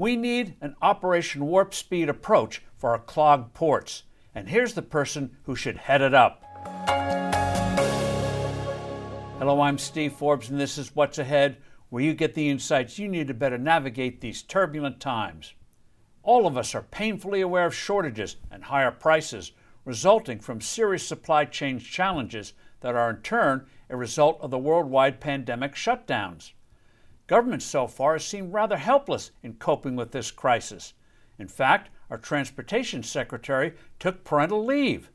We need an Operation Warp Speed approach for our clogged ports, and here's the person who should head it up. Hello, I'm Steve Forbes, and this is What's Ahead, where you get the insights you need to better navigate these turbulent times. All of us are painfully aware of shortages and higher prices resulting from serious supply chain challenges that are in turn a result of the worldwide pandemic shutdowns. Government so far has seemed rather helpless in coping with this crisis. In fact, our Transportation Secretary took parental leave.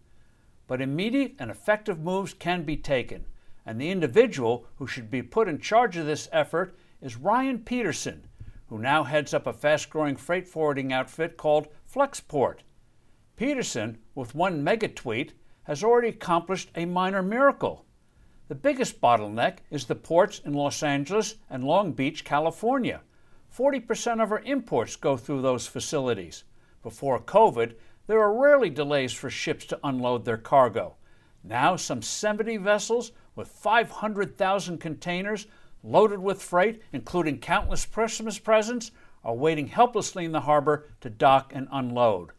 But immediate and effective moves can be taken, and the individual who should be put in charge of this effort is Ryan Peterson, who now heads up a fast growing freight forwarding outfit called Flexport. Peterson, with one mega tweet, has already accomplished a minor miracle. The biggest bottleneck is the ports in Los Angeles and Long Beach, California. 40% of our imports go through those facilities. Before COVID, there were rarely delays for ships to unload their cargo. Now, some 70 vessels with 500,000 containers loaded with freight, including countless Christmas presents, are waiting helplessly in the harbor to dock and unload.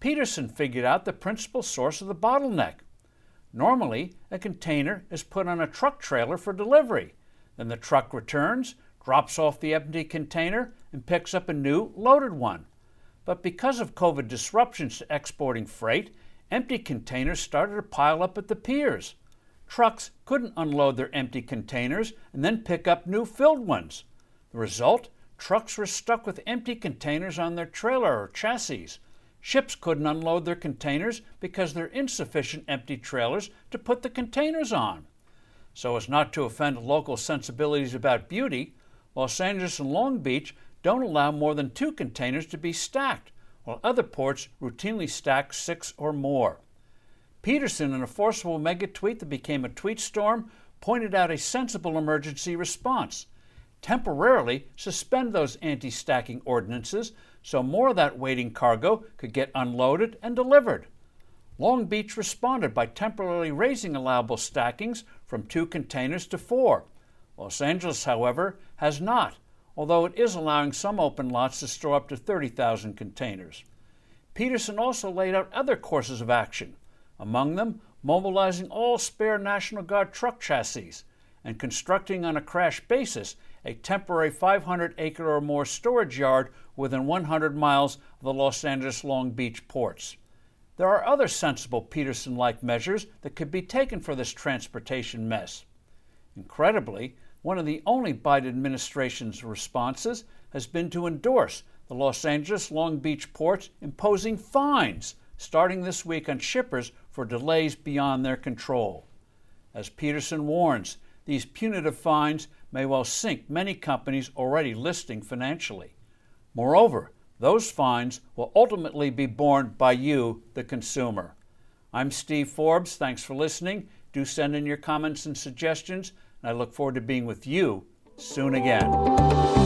Peterson figured out the principal source of the bottleneck. Normally, a container is put on a truck trailer for delivery. Then the truck returns, drops off the empty container, and picks up a new loaded one. But because of COVID disruptions to exporting freight, empty containers started to pile up at the piers. Trucks couldn't unload their empty containers and then pick up new filled ones. The result? Trucks were stuck with empty containers on their trailer or chassis. Ships couldn't unload their containers because there are insufficient empty trailers to put the containers on. So as not to offend local sensibilities about beauty, Los Angeles and Long Beach don't allow more than two containers to be stacked, while other ports routinely stack six or more. Peterson, in a forceful mega tweet that became a tweet storm, pointed out a sensible emergency response. Temporarily suspend those anti stacking ordinances so more of that waiting cargo could get unloaded and delivered. Long Beach responded by temporarily raising allowable stackings from two containers to four. Los Angeles, however, has not, although it is allowing some open lots to store up to 30,000 containers. Peterson also laid out other courses of action among them mobilizing all spare National Guard truck chassis and constructing on a crash basis a temporary 500 acre or more storage yard within 100 miles of the Los Angeles Long Beach ports. There are other sensible Peterson like measures that could be taken for this transportation mess. Incredibly, one of the only Biden administration's responses has been to endorse the Los Angeles Long Beach ports imposing fines starting this week on shippers for delays beyond their control. As Peterson warns, these punitive fines may well sink many companies already listing financially. Moreover, those fines will ultimately be borne by you, the consumer. I'm Steve Forbes. Thanks for listening. Do send in your comments and suggestions, and I look forward to being with you soon again.